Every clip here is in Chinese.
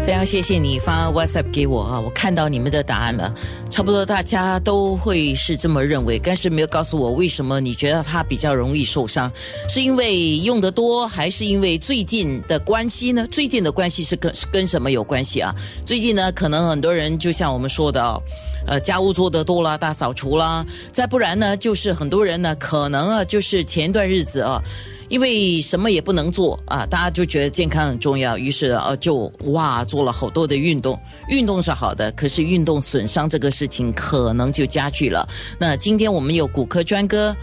非常谢谢你发 WhatsApp 给我啊，我看到你们的答案了，差不多大家都会是这么认为，但是没有告诉我为什么你觉得他比较容易受伤，是因为用的多，还是因为最近的关系呢？最近的关系是跟跟什么有关系啊？最近呢，可能很多人就像我们说的哦，呃，家务做得多了，大扫除啦，再不然呢，就是很多人呢，可能啊，就是前一段日子啊。因为什么也不能做啊，大家就觉得健康很重要，于是呃就哇做了好多的运动。运动是好的，可是运动损伤这个事情可能就加剧了。那今天我们有骨科专科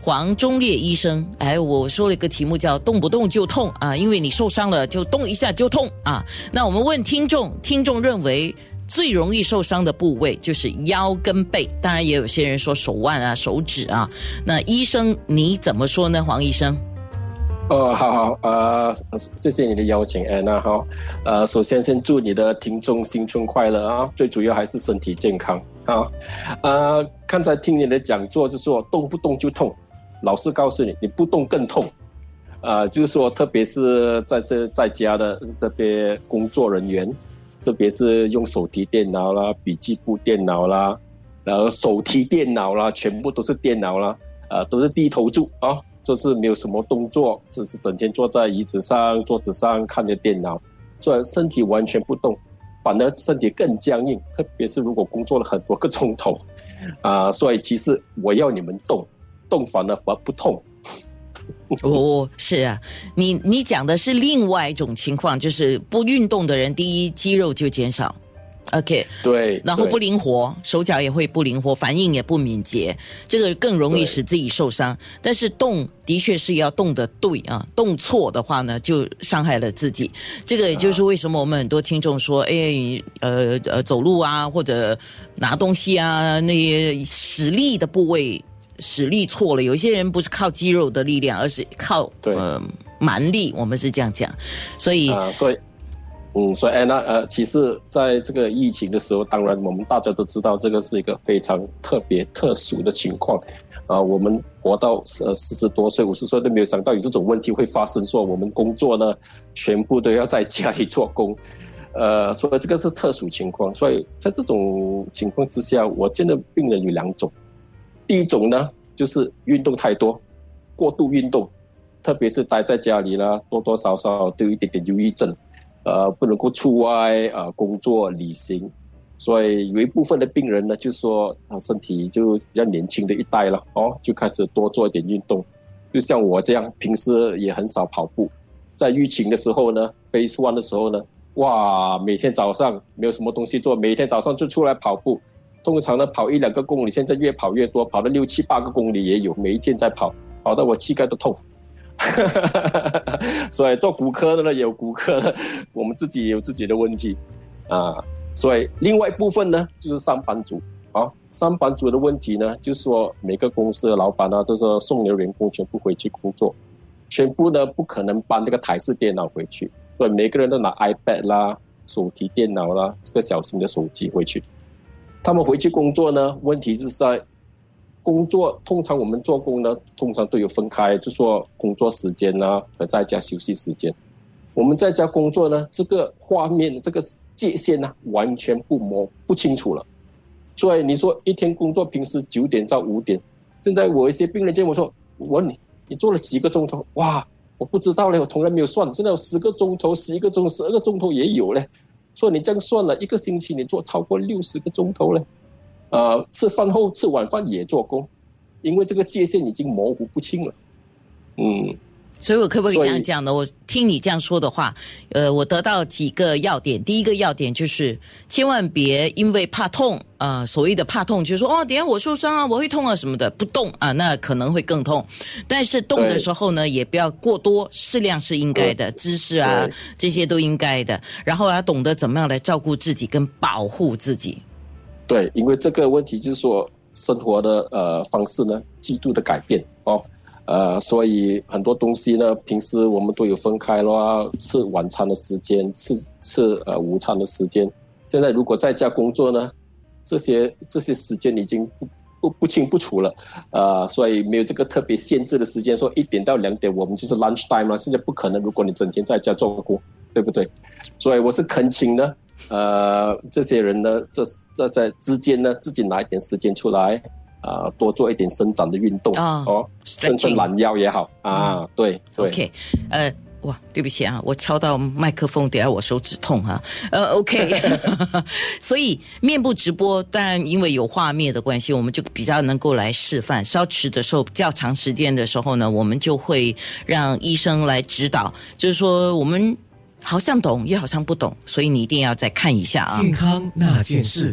黄忠烈医生，哎，我说了一个题目叫“动不动就痛”啊，因为你受伤了就动一下就痛啊。那我们问听众，听众认为最容易受伤的部位就是腰跟背，当然也有些人说手腕啊、手指啊。那医生你怎么说呢，黄医生？哦，好好，呃，谢谢你的邀请，安娜，好，呃，首先先祝你的听众新春快乐啊，最主要还是身体健康啊，呃，刚才听你的讲座，就是说动不动就痛，老师告诉你，你不动更痛，啊，就是说，特别是在这在家的这边工作人员，特别是用手提电脑啦、笔记簿电脑啦，然后手提电脑啦，全部都是电脑啦，啊，都是低头族啊。就是没有什么动作，只是整天坐在椅子上、桌子上看着电脑，所以身体完全不动，反而身体更僵硬。特别是如果工作了很多个钟头，啊，所以其实我要你们动，动反而反而不痛。哦，是啊，你你讲的是另外一种情况，就是不运动的人，第一肌肉就减少。OK，对，然后不灵活，手脚也会不灵活，反应也不敏捷，这个更容易使自己受伤。但是动的确是要动的对啊，动错的话呢，就伤害了自己。这个也就是为什么我们很多听众说，哎，呃呃，走路啊，或者拿东西啊，那些使力的部位使力错了。有些人不是靠肌肉的力量，而是靠呃蛮力。我们是这样讲，所以所以。嗯，所以安娜，呃，其实在这个疫情的时候，当然我们大家都知道，这个是一个非常特别、特殊的情况。啊，我们活到呃四十多岁、五十岁都没有想到有这种问题会发生，说我们工作呢，全部都要在家里做工。呃，所以这个是特殊情况。所以在这种情况之下，我见的病人有两种。第一种呢，就是运动太多，过度运动，特别是待在家里啦，多多少少都有一点点忧郁症。呃，不能够出外啊，工作、旅行，所以有一部分的病人呢，就说啊，身体就比较年轻的一代了哦，就开始多做一点运动。就像我这样，平时也很少跑步，在疫情的时候呢，Phase One 的时候呢，哇，每天早上没有什么东西做，每天早上就出来跑步，通常呢跑一两个公里，现在越跑越多，跑了六七八个公里也有，每一天在跑，跑到我膝盖都痛。哈哈哈所以做骨科的呢有骨科的，我们自己也有自己的问题啊。所以另外一部分呢就是上班族啊，上班族的问题呢，就是说每个公司的老板呢，就是说送你的员工全部回去工作，全部呢不可能搬这个台式电脑回去，所以每个人都拿 iPad 啦、手提电脑啦、这个小型的手机回去。他们回去工作呢，问题是在。工作通常我们做工呢，通常都有分开，就说工作时间呢和在家休息时间。我们在家工作呢，这个画面这个界限呢完全不模不清楚了。所以你说一天工作，平时九点到五点，现在我一些病人见我说，我问你，你做了几个钟头？哇，我不知道嘞，我从来没有算，现在有十个钟头、十一个钟、十二个钟头也有嘞。所以你这样算了一个星期，你做超过六十个钟头嘞。呃，吃饭后吃晚饭也做工，因为这个界限已经模糊不清了。嗯，所以我可不可以这样讲呢？我听你这样说的话，呃，我得到几个要点。第一个要点就是，千万别因为怕痛啊，所谓的怕痛，就是说哦，等下我受伤啊，我会痛啊什么的，不动啊，那可能会更痛。但是动的时候呢，也不要过多，适量是应该的，姿势啊这些都应该的。然后要懂得怎么样来照顾自己跟保护自己。对，因为这个问题就是说生活的呃方式呢，极度的改变哦，呃，所以很多东西呢，平时我们都有分开了，吃晚餐的时间，吃吃呃午餐的时间。现在如果在家工作呢，这些这些时间已经不不不清不楚了，呃，所以没有这个特别限制的时间，说一点到两点我们就是 lunch time 了。现在不可能，如果你整天在家做工，对不对？所以我是恳请呢，呃，这些人呢，这这在之间呢，自己拿一点时间出来，啊，多做一点伸展的运动啊哦，伸伸懒腰也好啊，对对。OK，呃，哇，对不起啊，我敲到麦克风，等下我手指痛啊。呃，OK，所以面部直播，当然因为有画面的关系，我们就比较能够来示范。稍迟的时候，较长时间的时候呢，我们就会让医生来指导，就是说我们好像懂，又好像不懂，所以你一定要再看一下啊。健康那件事。